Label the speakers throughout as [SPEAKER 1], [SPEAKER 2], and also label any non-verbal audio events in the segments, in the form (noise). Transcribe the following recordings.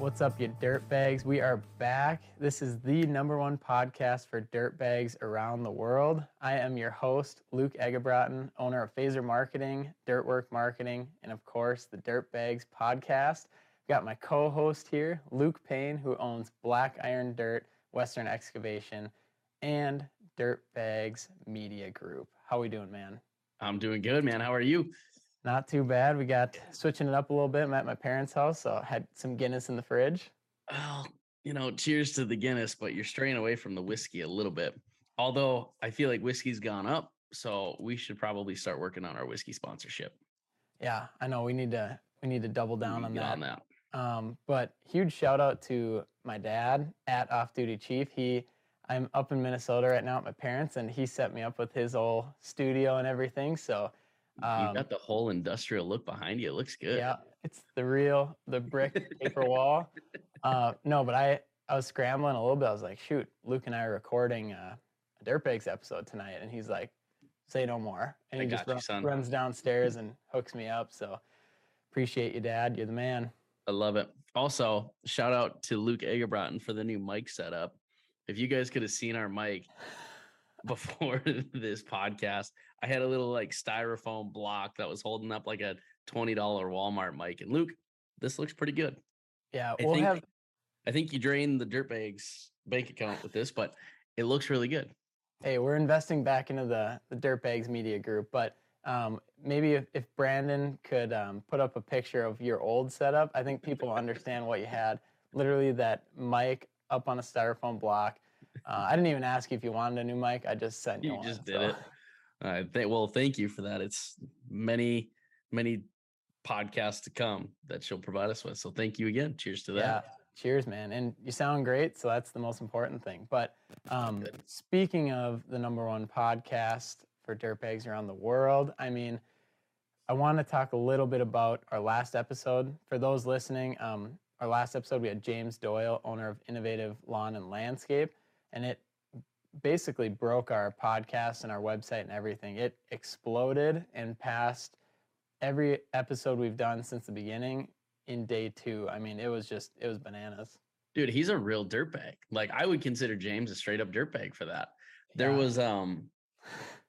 [SPEAKER 1] What's up, you dirt bags? We are back. This is the number one podcast for dirt bags around the world. I am your host, Luke Egebraten, owner of Phaser Marketing, Dirtwork Marketing, and of course, the Dirt Bags podcast. I've got my co host here, Luke Payne, who owns Black Iron Dirt, Western Excavation, and Dirt Bags Media Group. How are we doing, man?
[SPEAKER 2] I'm doing good, man. How are you?
[SPEAKER 1] Not too bad. We got switching it up a little bit. I'm at my parents' house, so I had some Guinness in the fridge.
[SPEAKER 2] Well, you know, cheers to the Guinness, but you're straying away from the whiskey a little bit. Although I feel like whiskey's gone up, so we should probably start working on our whiskey sponsorship.
[SPEAKER 1] Yeah, I know we need to we need to double down on that.
[SPEAKER 2] on that.
[SPEAKER 1] Um, but huge shout out to my dad at Off Duty Chief. He I'm up in Minnesota right now at my parents, and he set me up with his old studio and everything. So
[SPEAKER 2] you
[SPEAKER 1] um,
[SPEAKER 2] got the whole industrial look behind you. It looks good.
[SPEAKER 1] Yeah, it's the real the brick paper wall. Uh, no, but I I was scrambling a little bit. I was like, shoot, Luke and I are recording uh, a Dirtbags episode tonight, and he's like, say no more, and
[SPEAKER 2] I
[SPEAKER 1] he just
[SPEAKER 2] you,
[SPEAKER 1] run- runs downstairs and hooks me up. So appreciate you, Dad. You're the man.
[SPEAKER 2] I love it. Also, shout out to Luke Egebraten for the new mic setup. If you guys could have seen our mic (sighs) before (laughs) this podcast, I had a little like styrofoam block that was holding up like a $20 Walmart mic. And Luke, this looks pretty good.
[SPEAKER 1] Yeah,
[SPEAKER 2] I
[SPEAKER 1] we'll
[SPEAKER 2] think
[SPEAKER 1] have
[SPEAKER 2] I think you drained the Dirtbags bank account with this, but it looks really good.
[SPEAKER 1] hey, we're investing back into the the Dirtbags Media Group, but um, maybe if, if Brandon could um, put up a picture of your old setup, I think people understand what you had. Literally, that mic up on a styrofoam block. Uh, I didn't even ask you if you wanted a new mic. I just sent you,
[SPEAKER 2] You
[SPEAKER 1] one,
[SPEAKER 2] just did
[SPEAKER 1] so-
[SPEAKER 2] it. Uh, th- well, thank you for that. It's many, many podcasts to come that she'll provide us with. So thank you again. Cheers to that.
[SPEAKER 1] Yeah. Cheers, man. And you sound great, so that's the most important thing. But um, speaking of the number one podcast for dirtbags around the world, I mean, I want to talk a little bit about our last episode. For those listening, um, our last episode we had James Doyle, owner of Innovative Lawn and Landscape, and it basically broke our podcast and our website and everything. It exploded and passed every episode we've done since the beginning in day two. I mean, it was just it was bananas.
[SPEAKER 2] Dude, he's a real dirtbag. Like I would consider James a straight up dirtbag for that. There
[SPEAKER 1] Yeah.
[SPEAKER 2] was um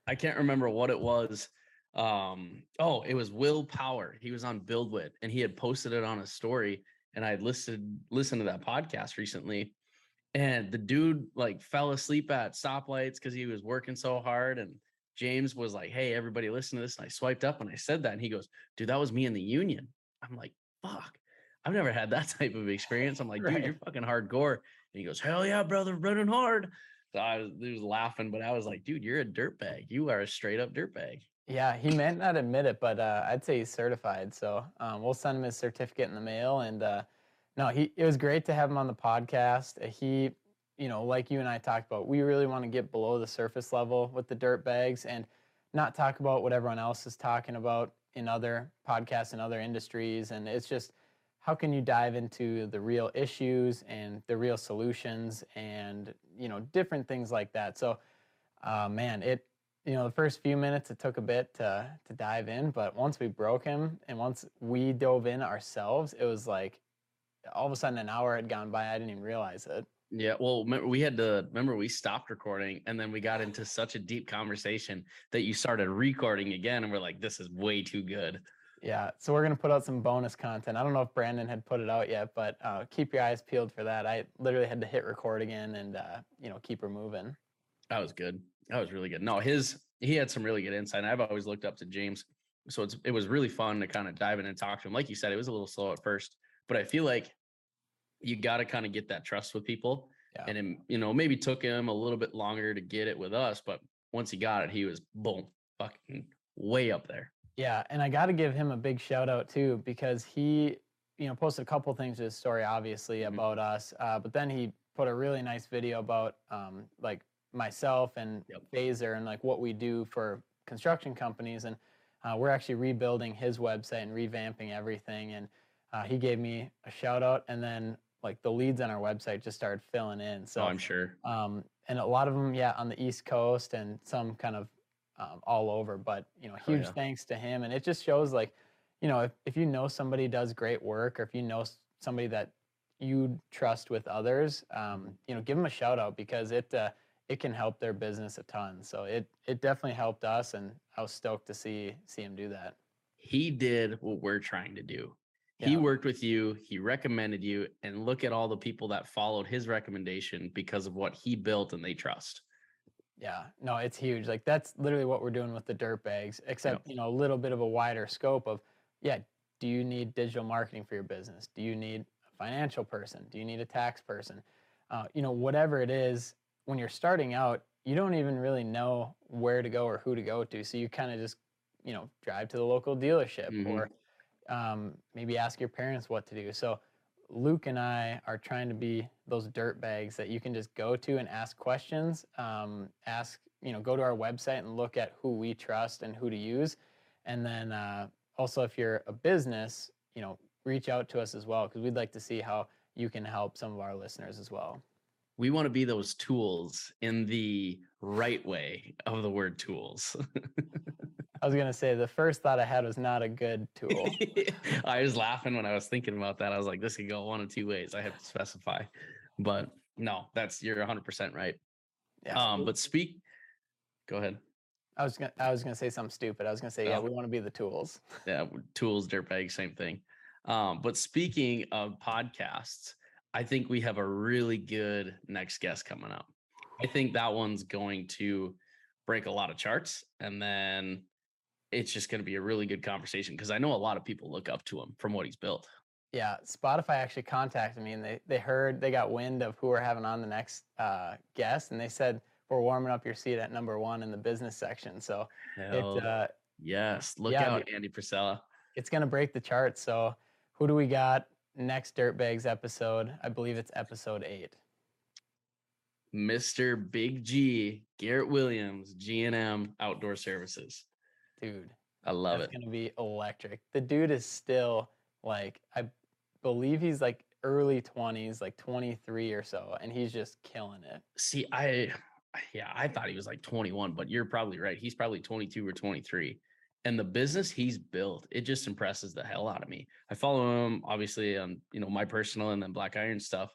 [SPEAKER 2] I can't remember what it was. Um oh, it was Will Power. He was on BuildWitt and he had posted it on a story and I had listed listened to that podcast recently. And the dude like fell asleep at stoplights because he was working so hard. And James was like, Hey, everybody listen to this. And I swiped up and I said that. And he goes, Dude, that was me in the union. I'm like, fuck. I've never had that (laughs) type of experience. I'm like, dude,
[SPEAKER 1] Right.
[SPEAKER 2] you're fucking hardcore. And he goes, Hell yeah, brother, running hard. So I was, he was laughing, but I was like, dude, you're a dirtbag. You are a straight up dirtbag.
[SPEAKER 1] Yeah, he might not admit it, but uh, I'd say he's certified. So um, we'll send him his certificate in the mail. And uh, no, he it was great to have him on the podcast. Uh, He, you know, like you and I talked about, we really want to get below the surface level with the dirt bags and not talk about what everyone else is talking about in other podcasts and other industries. And it's just how can you dive into the real issues and the real solutions and you know different things like that. So, uh, man, it you know the first few minutes it took a bit to to dive in but once we broke him and once we dove in ourselves it was like all of a sudden an hour had gone by i didn't even realize it
[SPEAKER 2] Yeah. Well, remember, we had to remember we stopped recording and then we got into such a deep conversation that you started recording again. And we're like, this is way too good.
[SPEAKER 1] yeah so we're going to put out some bonus content i don't know if brandon had put it out yet but uh, keep your eyes peeled for that i literally had to hit record again and uh, you know keep her moving
[SPEAKER 2] That was good. That was really good. No, his he had some really good insight. I've always looked up to James, so it's it was really fun to kind of dive in and talk to him. Like you said, it was a little slow at first, but I feel like you got to kind of get that trust with people.
[SPEAKER 1] Yeah.
[SPEAKER 2] And it, you know, maybe took him a little bit longer to get it with us, but once he got it, he was boom, fucking way up there.
[SPEAKER 1] Yeah, and I got to give him a big shout out too because he, you know, posted a couple things to his story, obviously
[SPEAKER 2] Mhm.
[SPEAKER 1] about us, uh, but then he put a really nice video about um, like myself and
[SPEAKER 2] Yep.
[SPEAKER 1] Phaser and like what we do for construction companies, and uh, we're actually rebuilding his website and revamping everything, and uh, he gave me a shout out, and then like the leads on our website just started filling in. So
[SPEAKER 2] So I'm sure.
[SPEAKER 1] um, and a lot of them, yeah, on the East Coast and some kind of um, all over. But you know,
[SPEAKER 2] Oh,
[SPEAKER 1] huge
[SPEAKER 2] yeah.
[SPEAKER 1] thanks to him, and it just shows like, you know, if, if you know somebody does great work, or if you know somebody that you trust with others, um, you know, give them a shout out because it uh, it can help their business a ton. So it it definitely helped us, and I was stoked to see see him do that.
[SPEAKER 2] He did what we're trying to do. He worked with you, he recommended you, and look at all the people that followed his recommendation because of what he built and they trust.
[SPEAKER 1] Yeah, no, it's huge. Like that's literally what we're doing with the dirt bags, except you know a little bit of a wider scope of, yeah. Do you need digital marketing for your business? Do you need a financial person? Do you need a tax person? Uh, you know, whatever it is, when you're starting out, you don't even really know where to go or who to go to. So you kind of just, you know, drive to the local dealership
[SPEAKER 2] Mhm.
[SPEAKER 1] or um, maybe ask your parents what to do. So Luke and I are trying to be those dirt bags that you can just go to and ask questions. Um, ask, you know, go to our website and look at who we trust and who to use. And then uh, also, if you're a business, you know, reach out to us as well because we'd like to see how you can help some of our listeners as well.
[SPEAKER 2] We want to be those tools in the right way of the word tools. (laughs)
[SPEAKER 1] I was gonna say the first thought I had was not a good tool. (laughs)
[SPEAKER 2] I was laughing when I was thinking about that. I was like, this could go one of two ways. I have to specify. But no, that's you're 100% right.
[SPEAKER 1] Yeah.
[SPEAKER 2] Um, but speak, go ahead.
[SPEAKER 1] I was gonna I was gonna say something stupid. I was gonna say, yeah,
[SPEAKER 2] Oh.
[SPEAKER 1] we want to be the tools.
[SPEAKER 2] yeah, tools, dirtbag, same thing. Um, but speaking of podcasts, I think we have a really good next guest coming up. I think that one's going to break a lot of charts, and then it's just going to be a really good conversation because I know a lot of people look up to him from what he's built.
[SPEAKER 1] Yeah, Spotify actually contacted me and they they heard they got wind of who we're having on the next uh, guest and they said we're warming up your seat at number one in the business section. So
[SPEAKER 2] Hell
[SPEAKER 1] it uh,
[SPEAKER 2] yes, look
[SPEAKER 1] yeah,
[SPEAKER 2] out, Andy Frisella.
[SPEAKER 1] it's gonna break the charts. So who do we got next Dirtbags episode? I believe it's episode eight.
[SPEAKER 2] Mr. Big G, Garrett Williams, G&M Outdoor Services.
[SPEAKER 1] Dude,
[SPEAKER 2] I love
[SPEAKER 1] that's
[SPEAKER 2] it.
[SPEAKER 1] It's gonna be electric. The dude is still like I believe he's like early 20s, like 23 or so, and he's just killing it.
[SPEAKER 2] See, I yeah, I thought he was like 21, but you're probably right. He's probably 22 or 23. And the business he's built, it just impresses the hell out of me. I follow him obviously on, you know, my personal and then Black Iron stuff.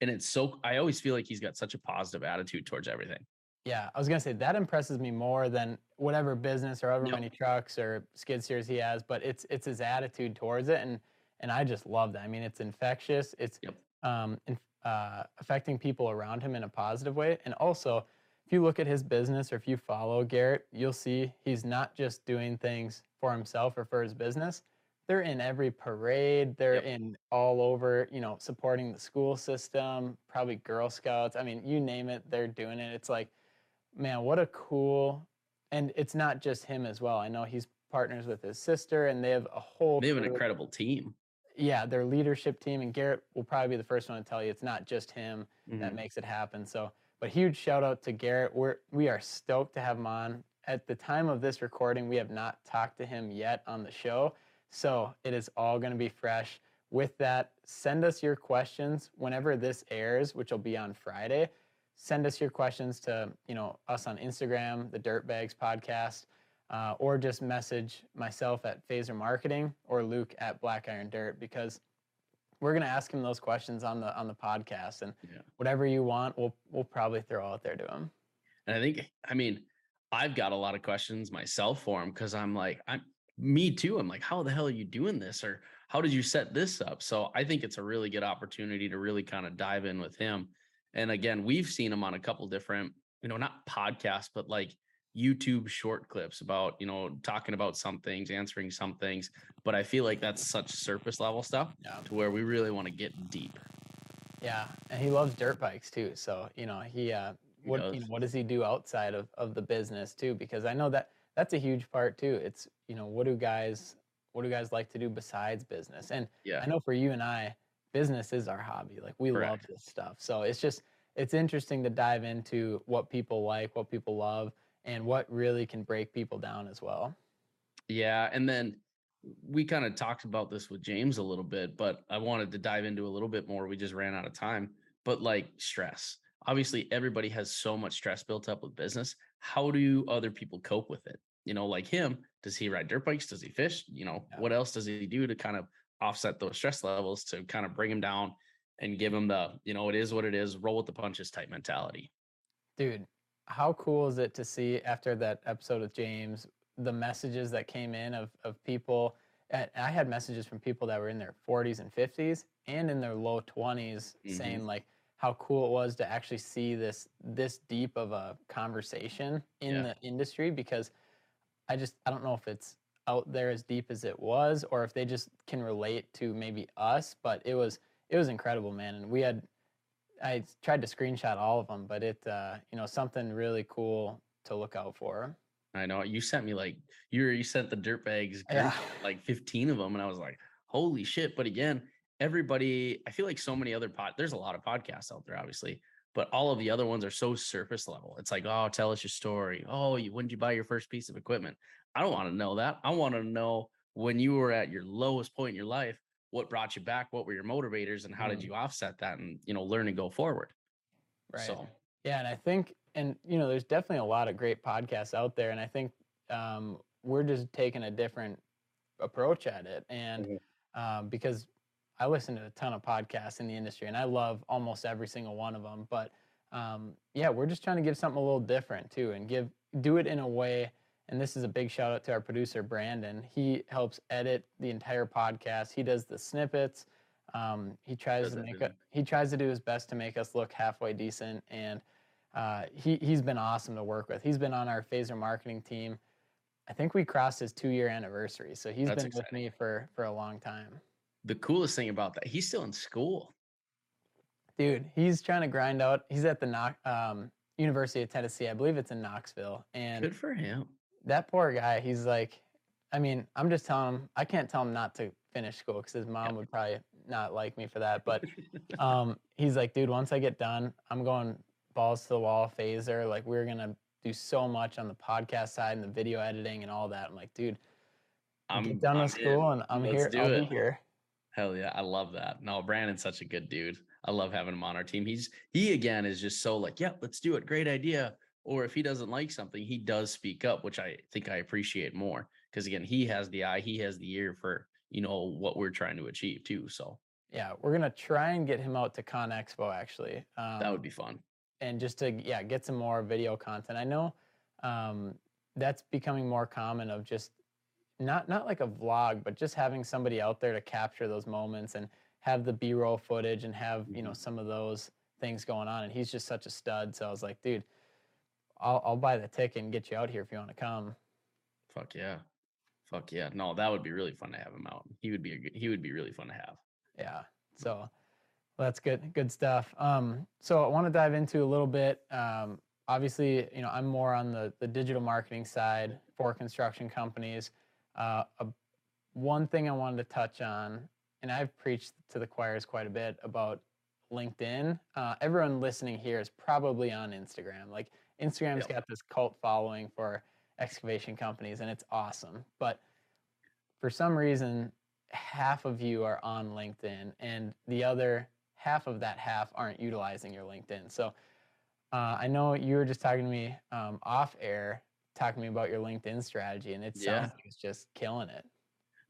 [SPEAKER 2] And it's so I always feel like he's got such a positive attitude towards everything.
[SPEAKER 1] Yeah, I was gonna say that impresses me more than whatever business or however
[SPEAKER 2] Yep.
[SPEAKER 1] many trucks or skid steers he has. But it's it's his attitude towards it, and and I just love that. I mean, it's infectious. It's
[SPEAKER 2] Yep.
[SPEAKER 1] um, in, uh, affecting people around him in a positive way, and also if you look at his business or if you follow Garrett, you'll see he's not just doing things for himself or for his business. They're in every parade. They're
[SPEAKER 2] Yep.
[SPEAKER 1] in all over, you know, supporting the school system, probably Girl Scouts. I mean, you name it, they're doing it. It's like, man, what a cool, and it's not just him as well. I know he's partners with his sister, and they have a whole.
[SPEAKER 2] They have an
[SPEAKER 1] crew-
[SPEAKER 2] incredible team.
[SPEAKER 1] Yeah, their leadership team, and Garrett will probably be the first one to tell you it's not just him that
[SPEAKER 2] Mhm.
[SPEAKER 1] makes it happen. So, but huge shout out to Garrett. We're we are stoked to have him on. At the time of this recording, we have not talked to him yet on the show, so it is all going to be fresh. With that, send us your questions whenever this airs, which will be on Friday. Send us your questions to you know us on Instagram, the Dirtbags Podcast, uh, or just message myself at Phaser Marketing or Luke at Black Iron Dirt because we're gonna ask him those questions on the on the podcast and
[SPEAKER 2] Yeah.
[SPEAKER 1] whatever you want, we'll we'll probably throw out there to him.
[SPEAKER 2] And I think, I mean, I've got a lot of questions myself for him because I'm like, I'm me too. I'm like, how the hell are you doing this? Or how did you set this up? So I think it's a really good opportunity to really kind of dive in with him. And again, we've seen him on a couple different, you know, not podcasts, but like YouTube short clips about, you know, talking about some things, answering some things. But I feel like that's such surface level stuff
[SPEAKER 1] Yeah.
[SPEAKER 2] to where we really want to get deep.
[SPEAKER 1] Yeah, and he loves dirt bikes too. So you know he uh,
[SPEAKER 2] He
[SPEAKER 1] what you know what does he do outside of of the business too? Because I know that that's a huge part too. It's you know what do guys what do guys like to do besides business? And
[SPEAKER 2] Yeah.
[SPEAKER 1] I know for you and I, business is our hobby. Like we love this stuff. So it's just it's interesting to dive into what people like, what people love, and what really can break people down as well.
[SPEAKER 2] Yeah, and then we kind of talked about this with James a little bit, but I wanted to dive into a little bit more. We just ran out of time. But like stress. Obviously, everybody has so much stress built up with business. How do other people cope with it? You know, like him, does he ride dirt bikes? Does he fish? You know,
[SPEAKER 1] Yeah.
[SPEAKER 2] what else does he do to kind of offset those stress levels to kind of bring them down and give them the, you know, it is what it is, roll with the punches type mentality.
[SPEAKER 1] Dude, how cool is it to see after that episode with James the messages that came in of of people and I had messages from people that were in their 40s and 50s and in their low 20s
[SPEAKER 2] Mhm.
[SPEAKER 1] saying like how cool it was to actually see this this deep of a conversation in
[SPEAKER 2] Yeah.
[SPEAKER 1] the industry because I just I don't know if it's out there as deep as it was or if they just can relate to maybe us but it was it was incredible man and we had I tried to screenshot all of them but it uh you know something really cool to look out for
[SPEAKER 2] I know you sent me like you you sent the dirt bags
[SPEAKER 1] Yeah. (laughs)
[SPEAKER 2] like 15 of them and I was like, holy shit. But again, everybody, I feel like so many other pod there's a lot of podcasts out there, obviously, but all of the other ones are so surface level. It's like, oh, tell us your story. Oh, you when did you buy your first piece of equipment? I don't want to know that. I want to know when you were at your lowest point in your life, what brought you back, what were your motivators, and how did
[SPEAKER 1] Mm.
[SPEAKER 2] you offset that and you know learn and go forward.
[SPEAKER 1] right
[SPEAKER 2] So
[SPEAKER 1] Yeah, and I think, and you know, there's definitely a lot of great podcasts out there, and I think um, we're just taking a different approach at it, and
[SPEAKER 2] Mhm.
[SPEAKER 1] um, because I listen to a ton of podcasts in the industry, and I love almost every single one of them, but um, yeah, we're just trying to give something a little different too, and give do it in a way. And this is a big shout out to our producer Brandon. He helps edit the entire podcast. He does the snippets. Um, he tries to make
[SPEAKER 2] doesn't.
[SPEAKER 1] He tries to do his best to make us look halfway decent, and uh, he he's been awesome to work with. He's been on our Phaser marketing team. I think we crossed his two year anniversary, so he's
[SPEAKER 2] That's
[SPEAKER 1] been with me for for a long time.
[SPEAKER 2] the coolest thing about that, he's still in school.
[SPEAKER 1] Dude, he's trying to grind out. He's at the um, University of Tennessee, I believe it's in Knoxville, and
[SPEAKER 2] Good for him.
[SPEAKER 1] That poor guy. He's like, I mean, I'm just telling him. I can't tell him not to finish school because his mom would probably not like me for that. But (laughs) um, he's like, dude, once I get done, I'm going balls to the wall, phaser. Like we're gonna do so much on the podcast side and the video editing and all that. I'm like, dude,
[SPEAKER 2] I'm
[SPEAKER 1] get done
[SPEAKER 2] I'm
[SPEAKER 1] with school
[SPEAKER 2] in.
[SPEAKER 1] and I'm
[SPEAKER 2] Let's
[SPEAKER 1] here. I'll
[SPEAKER 2] it.
[SPEAKER 1] be here.
[SPEAKER 2] Hell yeah, I love that. No, Brandon's such a good dude. I love having him on our team. He's he again is just so like, yeah, let's do it. Great idea. Or if he doesn't like something, he does speak up, which I think I appreciate more. Because again, he has the eye, he has the ear for you know what we're trying to achieve too. So
[SPEAKER 1] Yeah, we're gonna try and get him out to Con Expo actually. Um,
[SPEAKER 2] that would be fun.
[SPEAKER 1] and just to yeah get some more video content. I know um, that's becoming more common of just not not like a vlog, but just having somebody out there to capture those moments and have the B-roll footage and have you know
[SPEAKER 2] Mhm.
[SPEAKER 1] some of those things going on. And he's just such a stud. So I was like, dude, I'll I'll buy the ticket and get you out here if you want to come.
[SPEAKER 2] Fuck yeah. Fuck yeah. No, that would be really fun to have him out. He would be a good, he would be really fun to have.
[SPEAKER 1] Yeah. So that's good. Good stuff. Um, so I want to dive into a little bit. Um, obviously, you know, I'm more on the the digital marketing side for construction companies. Uh, a, one thing I wanted to touch on, and I've preached to the choirs quite a bit about LinkedIn. Uh, everyone listening here is probably on Instagram. Like Instagram's
[SPEAKER 2] Yep.
[SPEAKER 1] got this cult following for excavation companies, and it's awesome. But for some reason, half of you are on LinkedIn, and the other half of that half aren't utilizing your LinkedIn. So uh, I know you were just talking to me um, off air, talking to me about your LinkedIn strategy, and it sounds
[SPEAKER 2] Yeah.
[SPEAKER 1] like it's just killing it.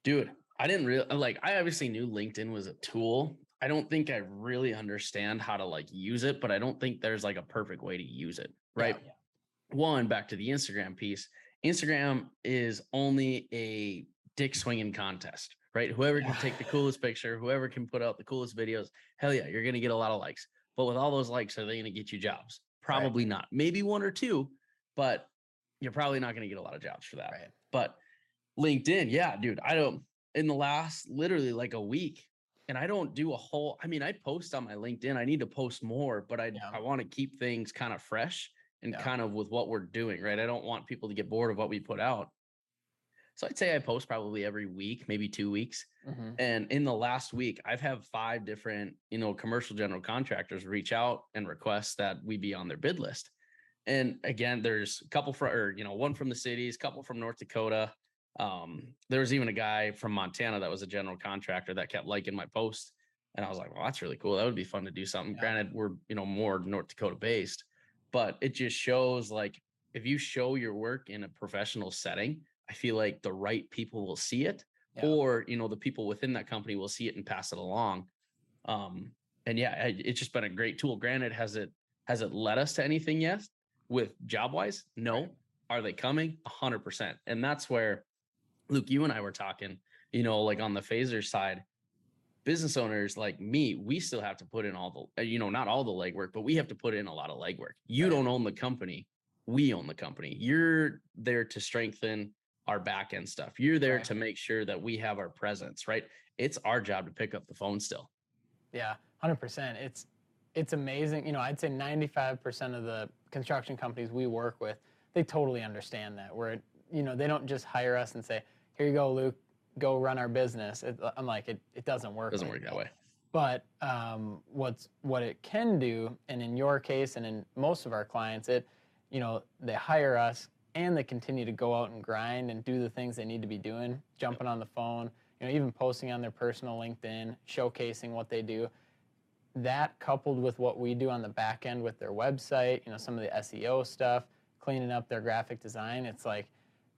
[SPEAKER 2] Dude, I didn't really like I obviously knew LinkedIn was a tool. I don't think I really understand how to like use it, but I don't think there's like a perfect way to use it. Right.
[SPEAKER 1] Yeah.
[SPEAKER 2] One, back to the Instagram piece. Instagram is only a dick swinging contest, right? Whoever can take the coolest picture, whoever can put out the coolest videos, hell yeah, you're going to get a lot of likes. But with all those likes, are they going to get you jobs? Probably not. Maybe one or two, but you're probably not going to get a lot of jobs for that.
[SPEAKER 1] Right.
[SPEAKER 2] But LinkedIn, yeah, dude, I don't in the last literally like a week, and I don't do a whole. I mean, I post on my LinkedIn. I need to post more, but I
[SPEAKER 1] Yeah.
[SPEAKER 2] I want to keep things kind of fresh and
[SPEAKER 1] Yeah.
[SPEAKER 2] kind of with what we're doing, right? I don't want people to get bored of what we put out. So I'd say I post probably every week, maybe two weeks.
[SPEAKER 1] Mhm.
[SPEAKER 2] And in the last week, I've had five different, you know, commercial general contractors reach out and request that we be on their bid list. And again, there's a couple from, or you know, one from the cities, couple from North Dakota. Um, there was even a guy from Montana that was a general contractor that kept liking my post, and I was like, "Well, that's really cool. That would be fun to do something."
[SPEAKER 1] Yeah.
[SPEAKER 2] Granted, we're you know more North Dakota based, but it just shows like if you show your work in a professional setting, I feel like the right people will see it
[SPEAKER 1] Yeah.
[SPEAKER 2] or you know the people within that company will see it and pass it along um and yeah, it's just been a great tool. Granted, has it has it led us to anything yet with job wise? No. Right. Are they coming? A hundred percent. And that's where Luke, you and I were talking, you know, like on the phaser side, business owners like me, we still have to put in all the, you know, not all the legwork, but we have to put in a lot of legwork. You right. don't own the company. We own the company. You're there to strengthen our back end stuff. You're there right. to make sure that we have our presence, right? It's our job to pick up the phone still.
[SPEAKER 1] Yeah, 100%. It's it's amazing. You know, I'd say 95% of the construction companies we work with, they totally understand that. Where you know, they don't just hire us and say, "Here you go, Luke, go run our business." It, I'm like, it, it doesn't work.
[SPEAKER 2] It doesn't like work that way.
[SPEAKER 1] But um, what's what it can do, and in your case, and in most of our clients, it, you know, they hire us and they continue to go out and grind and do the things they need to be doing, jumping on the phone, you know, even posting on their personal LinkedIn, showcasing what they do. That coupled with what we do on the back end with their website, you know, some of the SEO stuff, cleaning up their graphic design, it's like,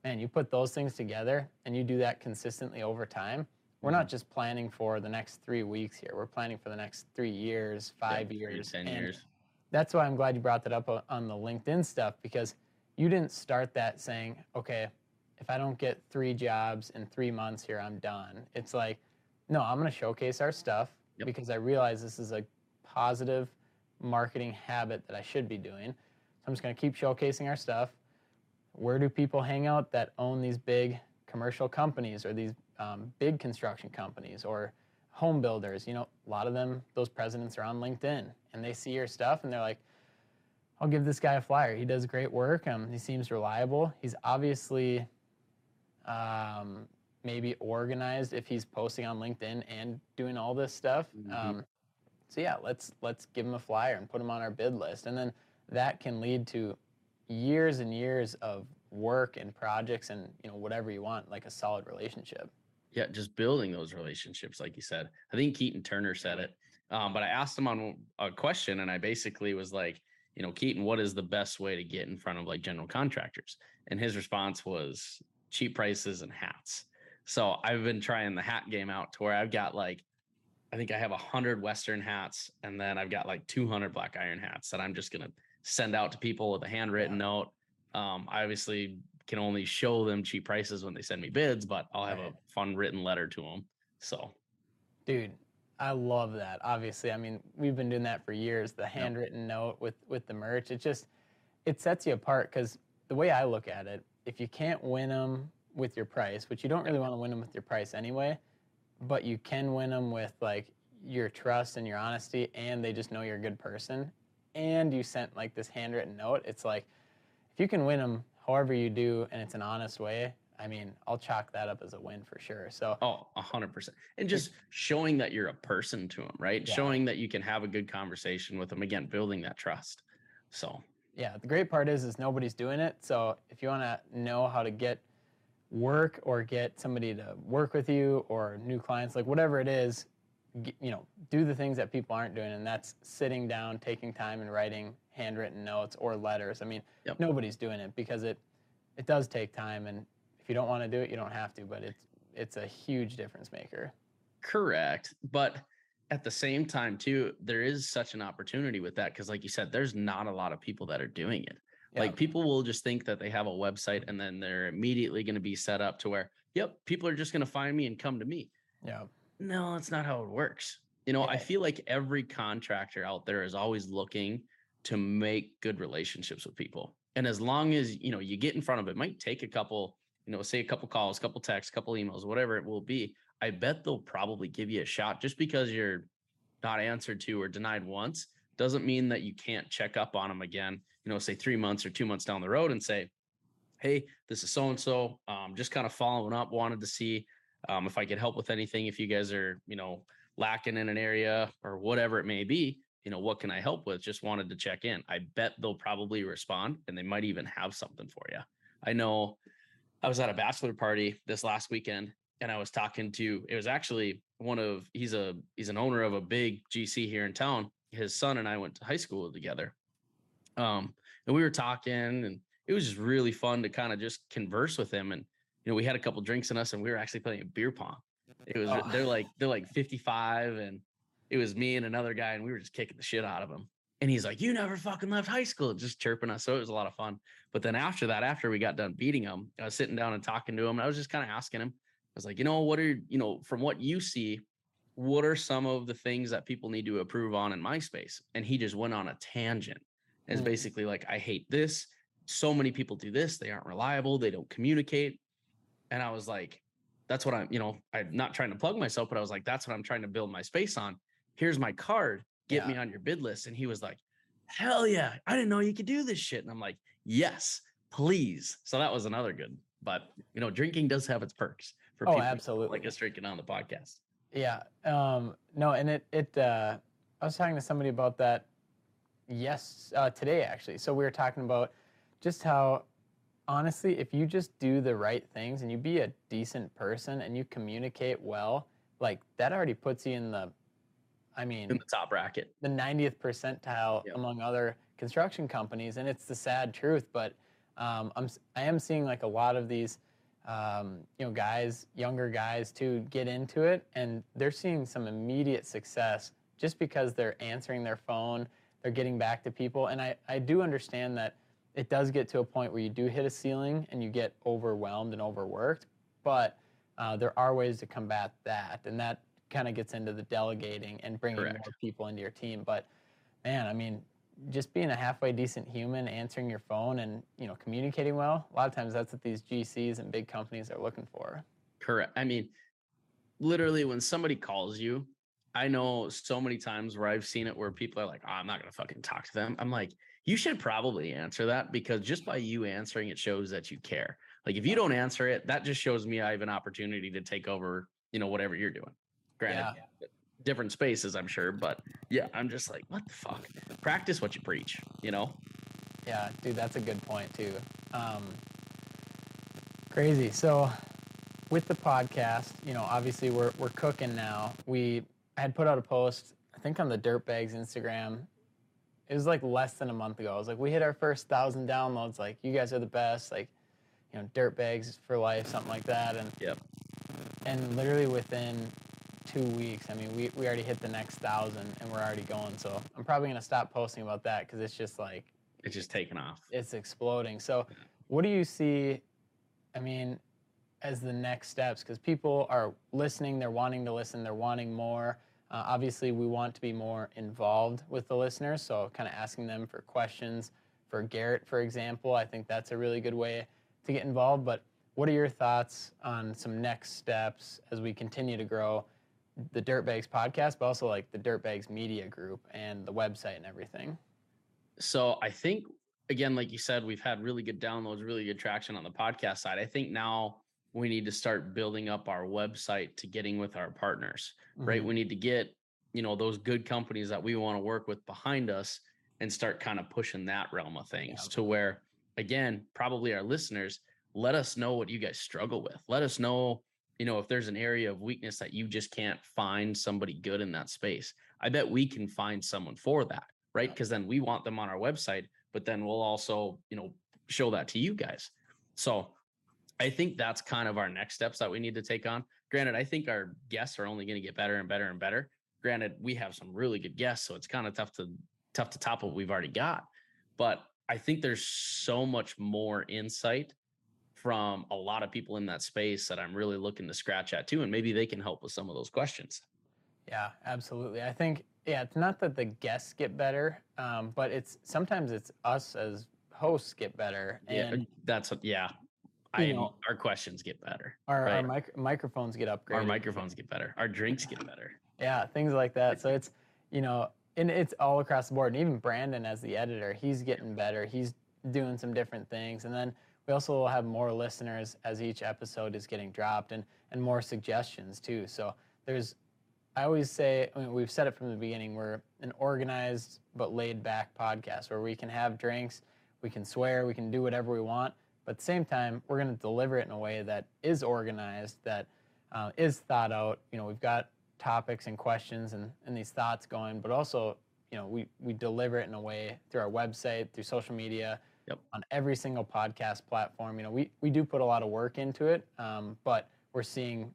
[SPEAKER 1] man, you put those things together and you do that consistently over time. We're not mm-hmm. just planning for the next three weeks here. We're planning for the next three years, five yeah, years,
[SPEAKER 2] ten years.
[SPEAKER 1] That's why I'm glad you brought that up on the LinkedIn stuff because you didn't start that saying, okay, if I don't get three jobs in three months here, I'm done. It's like, no, I'm going to showcase our stuff yep. because I realize this is a positive marketing habit that I should be doing. So I'm just going to keep showcasing our stuff. Where do people hang out that own these big commercial companies or these um, big construction companies or home builders? You know, a lot of them, those presidents are on LinkedIn and they see your stuff and they're like, I'll give this guy a flyer. He does great work. Um, he seems reliable. He's obviously um, maybe organized if he's posting on LinkedIn and doing all this stuff. Mm-hmm. Um, so yeah, let's let's give him a flyer and put him on our bid list, and then that can lead to years and years of work and projects and you know whatever you want, like a solid relationship.
[SPEAKER 2] Yeah, just building those relationships, like you said. I think Keaton Turner said it, um, but I asked him on a question, and I basically was like, you know, Keaton, what is the best way to get in front of like general contractors? And his response was cheap prices and hats. So I've been trying the hat game out to where I've got like, I think I have a hundred Western hats, and then I've got like 200 black iron hats that I'm just gonna send out to people with a handwritten yeah. note. Um, I obviously can only show them cheap prices when they send me bids, but I'll have right. a fun written letter to them. So,
[SPEAKER 1] dude, I love that. Obviously, I mean, we've been doing that for years. The handwritten yep. note with with the merch, it just it sets you apart because the way I look at it, if you can't win them with your price, which you don't really want to win them with your price anyway, but you can win them with like your trust and your honesty, and they just know you're a good person, and you sent like this handwritten note. It's like if you can win them however you do, and it's an honest way, I mean, I'll chalk that up as a win for sure. So,
[SPEAKER 2] oh, a hundred percent. And just showing that you're a person to them, right? Yeah. Showing that you can have a good conversation with them. Again, building that trust. So,
[SPEAKER 1] yeah, the great part is, is nobody's doing it. So if you want to know how to get work or get somebody to work with you or new clients, like whatever it is, you know, do the things that people aren't doing, and that's sitting down, taking time, and writing handwritten notes or letters. I mean, yep. nobody's doing it because it it does take time and if you don't want to do it, you don't have to, but it's it's a huge difference maker.
[SPEAKER 2] Correct. But at the same time, too, there is such an opportunity with that because, like you said, there's not a lot of people that are doing it. Yeah. Like people will just think that they have a website and then they're immediately going to be set up to where, yep, people are just going to find me and come to me.
[SPEAKER 1] Yeah.
[SPEAKER 2] No, that's not how it works. You know. I feel like every contractor out there is always looking to make good relationships with people. And as long as, you know, you get in front of it, might take a couple you know, say a couple calls, couple texts, couple emails, whatever it will be, I bet they'll probably give you a shot just because you're not answered to or denied once doesn't mean that you can't check up on them again, you know, say three months or two months down the road and say, Hey, this is so and so. Um, just kind of following up, wanted to see um, if I could help with anything. If you guys are, you know, lacking in an area or whatever it may be, you know, what can I help with? Just wanted to check in. I bet they'll probably respond and they might even have something for you. I know I was at a bachelor party this last weekend and I was talking to it was actually one of he's a he's an owner of a big GC here in town. His son and I went to high school together. Um and we were talking and it was just really fun to kind of just converse with him and you know we had a couple drinks in us and we were actually playing beer pong. It was oh. they're like they're like 55 and it was me and another guy, and we were just kicking the shit out of him. And he's like, "You never fucking left high school," just chirping us. So it was a lot of fun. But then after that, after we got done beating him, I was sitting down and talking to him. And I was just kind of asking him. I was like, you know, what are you know, from what you see, what are some of the things that people need to improve on in MySpace? And he just went on a tangent. It's
[SPEAKER 1] Mm.
[SPEAKER 2] basically like, I hate this. So many people do this. They aren't reliable. They don't communicate. And I was like, that's what I'm, you know, I'm not trying to plug myself, but I was like, that's what I'm trying to build my space on. Here's my card. Get
[SPEAKER 1] Yeah.
[SPEAKER 2] me on your bid list. And he was like, hell yeah. I didn't know you could do this shit. And I'm like, yes, please. So that was another good. But, you know, drinking does have its perks for
[SPEAKER 1] Oh,
[SPEAKER 2] people
[SPEAKER 1] absolutely.
[SPEAKER 2] like us drinking on the podcast.
[SPEAKER 1] Yeah. Um, no, and it it uh, I was talking to somebody about that yes uh, today actually. So we were talking about just how honestly, if you just do the right things and you be a decent person and you communicate well, like that already puts you in the I mean
[SPEAKER 2] In the top bracket.
[SPEAKER 1] the 90th percentile
[SPEAKER 2] Yep.
[SPEAKER 1] among other construction companies and it's the sad truth but um, I'm, I am seeing like a lot of these um, you know guys younger guys too get into it and they're seeing some immediate success just because they're answering their phone they're getting back to people and I, I do understand that it does get to a point where you do hit a ceiling and you get overwhelmed and overworked but uh, there are ways to combat that and that kind of gets into the delegating and bringing
[SPEAKER 2] Correct.
[SPEAKER 1] more people into your team but man i mean just being a halfway decent human answering your phone and you know communicating well a lot of times that's what these gcs and big companies are looking for
[SPEAKER 2] Correct. I mean, literally, when somebody calls you, I know so many times where I've seen it where people are like, oh, I'm not going to fucking talk to them. I'm like, you should probably answer that because just by you answering, it shows that you care. Like, if you don't answer it, that just shows me I have an opportunity to take over, you know, whatever you're doing. Granted, different spaces, I'm sure. But yeah, I'm just like, what the fuck? Practice what you preach, you know?
[SPEAKER 1] Yeah, dude, that's a good point too. Um, crazy. So, with the podcast, you know, obviously we're we're cooking now. We had put out a post, I think on the Dirtbags Instagram. It was like less than a month ago. I was like, we hit our first thousand downloads. Like, you guys are the best. Like, you know, dirt bags for life, something like that. And
[SPEAKER 2] Yep.
[SPEAKER 1] and literally within two weeks, I mean, we, we already hit the next thousand and we're already going. So I'm probably gonna stop posting about that because it's just like
[SPEAKER 2] It's just taking off.
[SPEAKER 1] it's exploding. So, what do you see? I mean, as the next steps, because people are listening, they're wanting to listen, they're wanting more. Uh, obviously, we want to be more involved with the listeners, so kind of asking them for questions. For Garrett, for example, I think that's a really good way to get involved. But what are your thoughts on some next steps as we continue to grow the Dirtbags podcast, but also like the Dirtbags Media Group and the website and everything?
[SPEAKER 2] so I think again, like you said, we've had really good downloads, really good traction on the podcast side. I think now we need to start building up our website to getting with our partners, right?
[SPEAKER 1] Mhm.
[SPEAKER 2] We need to get, you know, those good companies that we want to work with behind us and start kind of pushing that realm of things
[SPEAKER 1] Yeah.
[SPEAKER 2] to where, again, probably our listeners, let us know what you guys struggle with. Let us know, you know, if there's an area of weakness that you just can't find somebody good in that space. I bet we can find someone for that, right?
[SPEAKER 1] Yeah.
[SPEAKER 2] Because then we want them on our website, but then we'll also, you know, show that to you guys. So I think that's kind of our next steps that we need to take on. Granted, I think our guests are only going to get better and better and better. Granted, we have some really good guests, so it's kind of tough to tough to top what we've already got. But I think there's so much more insight from a lot of people in that space that I'm really looking to scratch at too, and maybe they can help with some of those questions.
[SPEAKER 1] Yeah, absolutely. I think yeah, it's not that the guests get better, um, but it's sometimes it's us as hosts get better,
[SPEAKER 2] Yeah,
[SPEAKER 1] and
[SPEAKER 2] that's. Yeah, I am.
[SPEAKER 1] know,
[SPEAKER 2] Our questions get better.
[SPEAKER 1] our, our mic- microphones get upgraded.
[SPEAKER 2] Our microphones get better. Our drinks get better.
[SPEAKER 1] Yeah, things like that. So (laughs) it's you know, and it's all across the board. And even Brandon as the editor, he's getting better. He's doing some different things, and then we also will have more listeners as each episode is getting dropped, and and more suggestions too. So there's I always say, I mean, we've said it from the beginning, we're an organized but laid back podcast where we can have drinks, we can swear, we can do whatever we want, but at the same time, we're going to deliver it in a way that is organized, that uh, is thought out. You know, we've got topics and questions and, and these thoughts going, but also, you know, we, we deliver it in a way through our website, through social media,
[SPEAKER 2] Yep.
[SPEAKER 1] on every single podcast platform. You know, we, we do put a lot of work into it, um, but we're seeing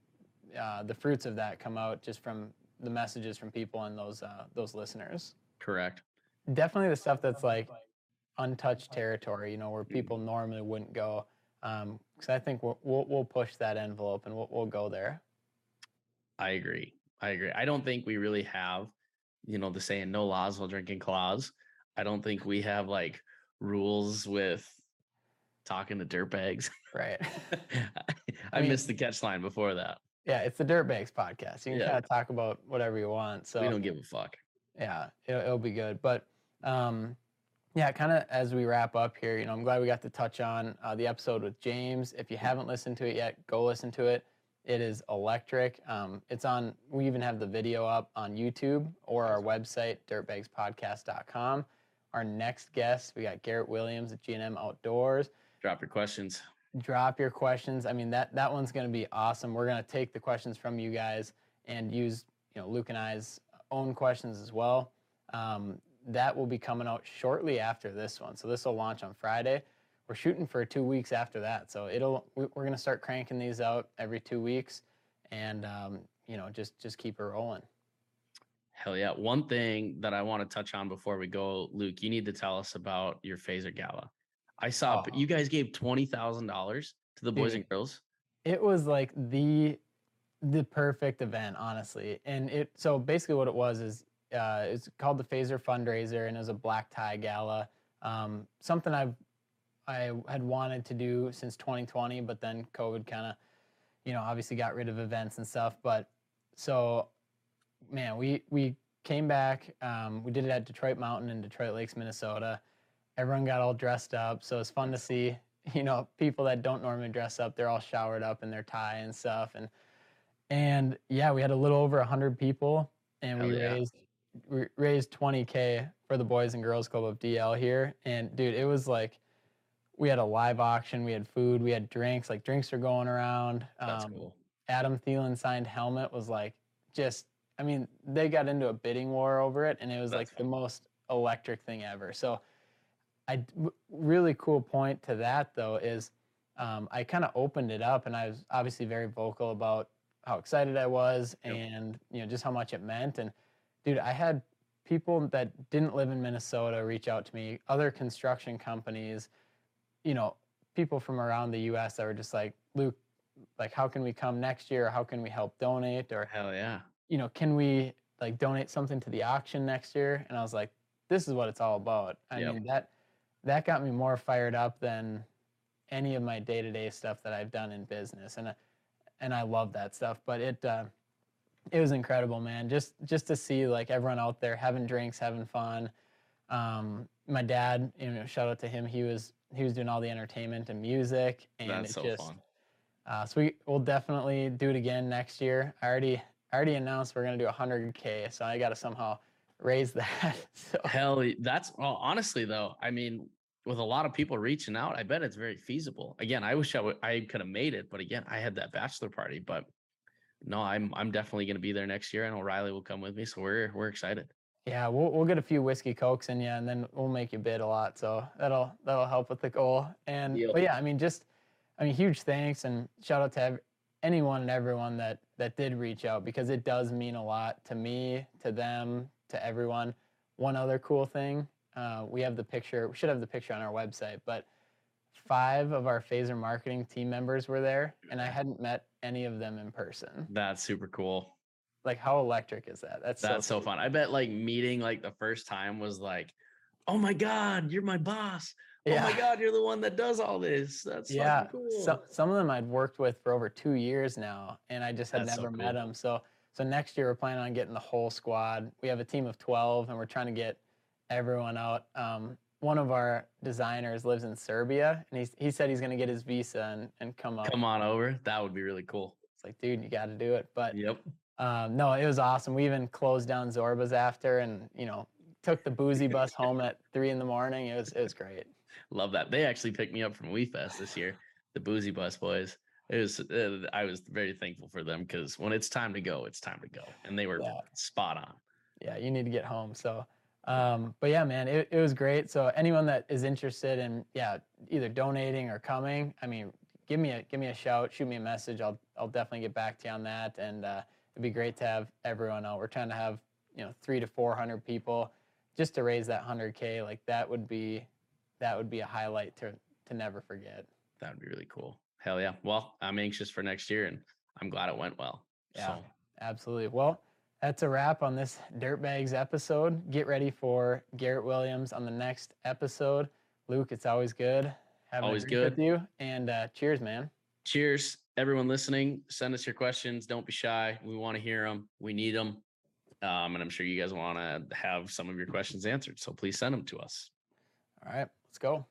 [SPEAKER 1] uh, the fruits of that come out just from the messages from people and those uh, those listeners.
[SPEAKER 2] Correct.
[SPEAKER 1] Definitely the stuff that's like untouched territory, you know, where people normally wouldn't go. Because I think we'll, we'll we'll push that envelope and we'll we'll go there.
[SPEAKER 2] I agree. I agree. I don't think we really have, you know, the saying "no laws while drinking claws." I don't think we have like rules with talking to dirtbags.
[SPEAKER 1] Right. (laughs)
[SPEAKER 2] I,
[SPEAKER 1] mean-
[SPEAKER 2] missed the catch line before that.
[SPEAKER 1] Yeah, it's the Dirtbags podcast. You can
[SPEAKER 2] Yeah.
[SPEAKER 1] kind of talk about whatever you want. So
[SPEAKER 2] we don't give a fuck.
[SPEAKER 1] yeah, it'll, it'll be good. But um, yeah, kind of as we wrap up here, you know, I'm glad we got to touch on uh, the episode with James. If you haven't listened to it yet, go listen to it. It is electric. Um, it's on. We even have the video up on YouTube or our website, dirtbagspodcast.com. Our next guest, we got Garrett Williams at G&M Outdoors
[SPEAKER 2] Drop your questions.
[SPEAKER 1] drop your questions. I mean that that one's going to be awesome. We're going to take the questions from you guys and use you know Luke and I's own questions as well. Um, that will be coming out shortly after this one. So this will launch on Friday. We're shooting for two weeks after that. So it'll we- we're going to start cranking these out every two weeks, and um, you know just just keep it rolling.
[SPEAKER 2] Hell yeah. One thing that I want to touch on before we go, Luke, you need to tell us about your phaser gala. I saw
[SPEAKER 1] Oh.
[SPEAKER 2] you guys gave twenty thousand dollars to the boys and girls.
[SPEAKER 1] it was like the the perfect event honestly and it so basically what it was is uh it's called the phaser fundraiser and it was a black tie gala um something i've i had wanted to do since 2020 but then covid kind of you know obviously got rid of events and stuff but so man we we came back um we did it at detroit mountain in detroit lakes minnesota everyone got all dressed up so it's fun to see you know people that don't normally dress up they're all showered up in their tie and stuff and and yeah we had a little over 100 people and we
[SPEAKER 2] yeah.
[SPEAKER 1] raised raised 20k for the boys and girls club of dl here and dude it was like we had a live auction we had food we had drinks like drinks are going around
[SPEAKER 2] That's
[SPEAKER 1] Um,
[SPEAKER 2] cool.
[SPEAKER 1] Adam Thielen signed helmet was like just I mean they got into a bidding war over it and it was
[SPEAKER 2] That's
[SPEAKER 1] like the most electric thing ever. So I really cool point to that though is um, I kind of opened it up and I was obviously very vocal about how excited I was
[SPEAKER 2] Yep.
[SPEAKER 1] and you know just how much it meant and dude I had people that didn't live in Minnesota reach out to me other construction companies you know people from around the US that were just like Luke like how can we come next year? How can we help donate? Or
[SPEAKER 2] Hell yeah.
[SPEAKER 1] you know can we like donate something to the auction next year? And i was like this is what it's all about. I
[SPEAKER 2] Yep.
[SPEAKER 1] mean that that got me more fired up than any of my day-to-day stuff that i've done in business. And and i love that stuff but it uh, it was incredible man just just to see like everyone out there having drinks having fun um my dad you know shout out to him he was he was doing all the entertainment and music and
[SPEAKER 2] That's
[SPEAKER 1] it
[SPEAKER 2] so
[SPEAKER 1] just
[SPEAKER 2] fun.
[SPEAKER 1] uh, so we will definitely do it again next year. I already I already announced we're gonna do 100k, so I got to somehow raise (laughs) that. so
[SPEAKER 2] Hell, that's well. Honestly, though, I mean, with a lot of people reaching out, I bet it's very feasible. Again, I wish I would, I could have made it, but again, I had that bachelor party. But no, I'm I'm definitely going to be there next year, and O'Reilly will come with me, so we're we're excited.
[SPEAKER 1] yeah, we'll we'll get a few whiskey cokes in you, and then we'll make you bid a lot. So that'll that'll help with the goal. And
[SPEAKER 2] Deal.
[SPEAKER 1] but yeah, I mean, just I mean, huge thanks and shout out to ev- anyone and everyone that that did reach out because it does mean a lot to me, to them, to everyone. One other cool thing, uh, we have the picture. We should have the picture on our website, but five of our phaser marketing team members were there, and I hadn't met any of them in person.
[SPEAKER 2] That's super cool.
[SPEAKER 1] Like, how electric is that? That's
[SPEAKER 2] That's so
[SPEAKER 1] cool.
[SPEAKER 2] fun. I bet like meeting like the first time was like, oh my god, you're my boss. Oh my god, you're the one that does all this. That's
[SPEAKER 1] yeah
[SPEAKER 2] cool.
[SPEAKER 1] some, some of them i'd worked with for over two years now and i just had
[SPEAKER 2] That's so
[SPEAKER 1] never met them so so next year we're planning on getting the whole squad we have a team of 12 and we're trying to get everyone out um, one of our designers lives in serbia and he's, he said he's going to get his visa and, and come up
[SPEAKER 2] Come on over. That would be really cool.
[SPEAKER 1] it's like dude you got to do it but
[SPEAKER 2] Yep.
[SPEAKER 1] um, no it was awesome we even closed down zorba's after and you know took the boozy bus (laughs) home at three in the morning it was it was great
[SPEAKER 2] Love that. They actually picked me up from WeFest this year, the Boozy Bus boys. It was uh, I was very thankful for them because when it's time to go, it's time to go, and they were
[SPEAKER 1] Yeah.
[SPEAKER 2] spot on.
[SPEAKER 1] yeah, you need to get home. So, um, but yeah, man, it, it was great. So anyone that is interested in, yeah, either donating or coming, I mean, give me a, give me a shout, shoot me a message. I'll, I'll definitely get back to you on that. And, uh, it'd be great to have everyone out. We're trying to have you know three to four hundred people just to raise that hundred k. Like that would be that would be a highlight to to never forget.
[SPEAKER 2] That would be really cool. Hell yeah. Well, I'm anxious for next year and I'm glad it went well.
[SPEAKER 1] Yeah,
[SPEAKER 2] So
[SPEAKER 1] absolutely. Well, that's a wrap on this Dirtbags episode. Get ready for Garrett Williams on the next episode. Luke, it's always good having
[SPEAKER 2] Always
[SPEAKER 1] drink with you. And uh, cheers, man.
[SPEAKER 2] cheers, everyone listening. Send us your questions. Don't be shy. We want to hear them. We need them. Um, and I'm sure you guys want to have some of your questions answered. So please send them to us.
[SPEAKER 1] All right, let's go.